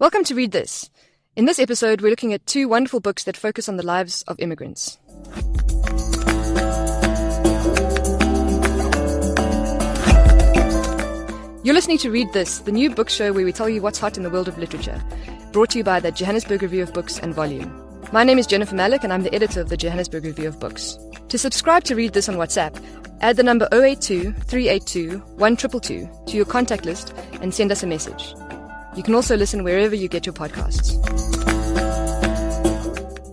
Welcome to Read This. In this episode, we're looking at two wonderful books that focus on the lives of immigrants. You're listening to Read This, the new book show where we tell you what's hot in the world of literature, brought to you by the Johannesburg Review of Books and Volume. My name is Jennifer Malec, and I'm the editor of the Johannesburg Review of Books. To subscribe to Read This on WhatsApp, add the number 082 382 1222 to your contact list and send us a message. You can also listen wherever you get your podcasts.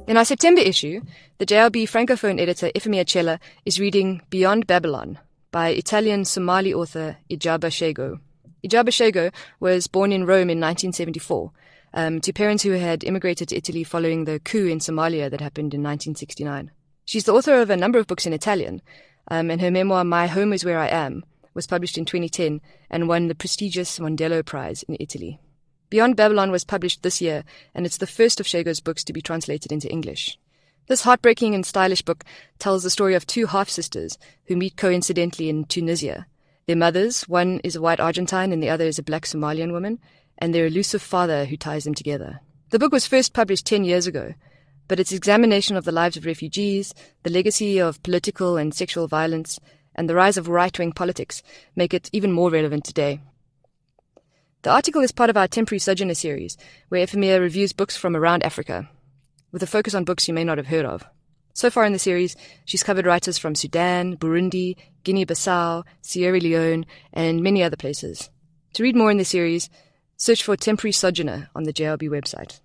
In our September issue, the JRB Francophone editor Efemia Chela is reading Beyond Babylon by Italian Somali author Igiaba Scego. Igiaba Scego was born in Rome in 1974 um, to parents who had immigrated to Italy following the coup in Somalia that happened in 1969. She's the author of a number of books in Italian, um, and her memoir My Home is Where I Am was published in 2010 and won the prestigious Mondello Prize in Italy. Beyond Babylon was published this year, and it's the first of Scego's books to be translated into English. This heartbreaking and stylish book tells the story of two half sisters who meet coincidentally in Tunisia. Their mothers, one is a white Argentine and the other is a black Somalian woman, and their elusive father who ties them together. The book was first published 10 years ago, but its examination of the lives of refugees, the legacy of political and sexual violence, and the rise of right wing politics make it even more relevant today. The article is part of our temporary sojourner series, where Efemia reviews books from around Africa, with a focus on books you may not have heard of. So far in the series, she's covered writers from Sudan, Burundi, Guinea-Bissau, Sierra Leone, and many other places. To read more in the series, search for Temporary Sojourner on the JRB website.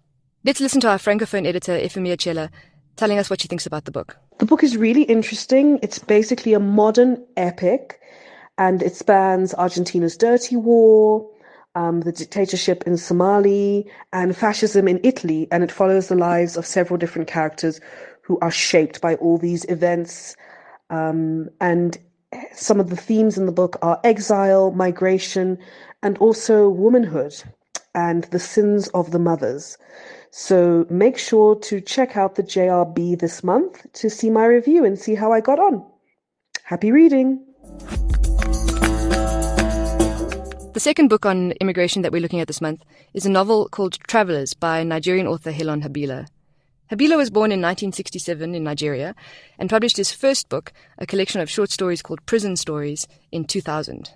Let's listen to our Francophone editor, Efemia Chela, telling us what she thinks about the book. The book is really interesting. It's basically a modern epic, and it spans Argentina's dirty war, um, the dictatorship in Somali, and fascism in Italy. And it follows the lives of several different characters who are shaped by all these events. Um, and some of the themes in the book are exile, migration, and also womanhood and the sins of the mothers. So make sure to check out the JRB this month to see my review and see how I got on. Happy reading! The second book on immigration that we're looking at this month is a novel called Travelers by Nigerian author Helon Habila. Habila was born in 1967 in Nigeria and published his first book, a collection of short stories called Prison Stories, in 2000.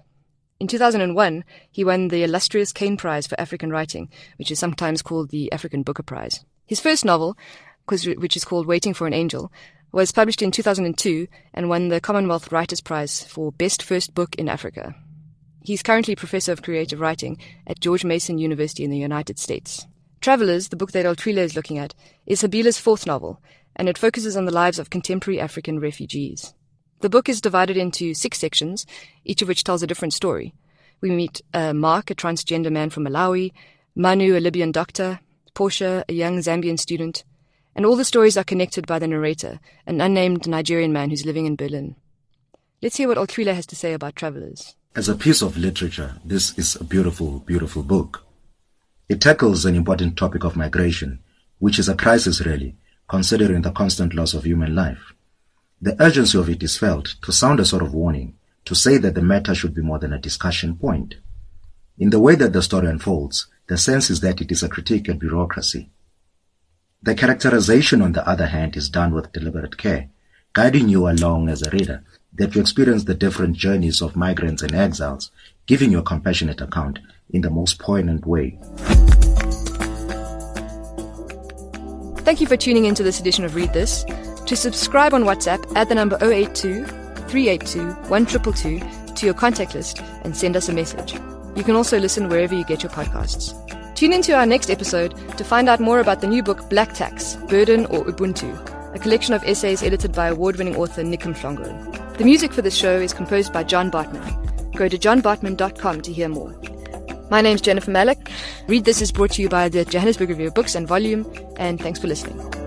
In 2001, he won the illustrious Caine Prize for African Writing, which is sometimes called the African Booker Prize. His first novel, which is called Waiting for an Angel, was published in 2002 and won the Commonwealth Writers' Prize for Best First Book in Africa. He's currently Professor of Creative Writing at George Mason University in the United States. Travelers, the book that Altwile is looking at, is Habila's fourth novel, and it focuses on the lives of contemporary African refugees. The book is divided into six sections, each of which tells a different story. We meet uh, Mark, a transgender man from Malawi, Manu, a Libyan doctor, Portia, a young Zambian student, and all the stories are connected by the narrator, an unnamed Nigerian man who's living in Berlin. Let's hear what Altwile has to say about Travelers. As a piece of literature, this is a beautiful, beautiful book. It tackles an important topic of migration, which is a crisis really, considering the constant loss of human life. The urgency of it is felt to sound a sort of warning, to say that the matter should be more than a discussion point. In the way that the story unfolds, the sense is that it is a critique at bureaucracy. The characterization, on the other hand, is done with deliberate care, guiding you along as a reader that you experience the different journeys of migrants and exiles, giving you a compassionate account in the most poignant way. Thank you for tuning into this edition of Read This. To subscribe on WhatsApp, add the number 082 382 1222 to your contact list and send us a message. You can also listen wherever you get your podcasts. Tune into our next episode to find out more about the new book Black Tax Burden or Ubuntu, a collection of essays edited by award winning author Niq Mhlongo. The music for this show is composed by John Bartmann. Go to johnbartmann.com to hear more. My name's Jennifer Malec. Read This is brought to you by the Johannesburg Review of Books and Volume, and thanks for listening.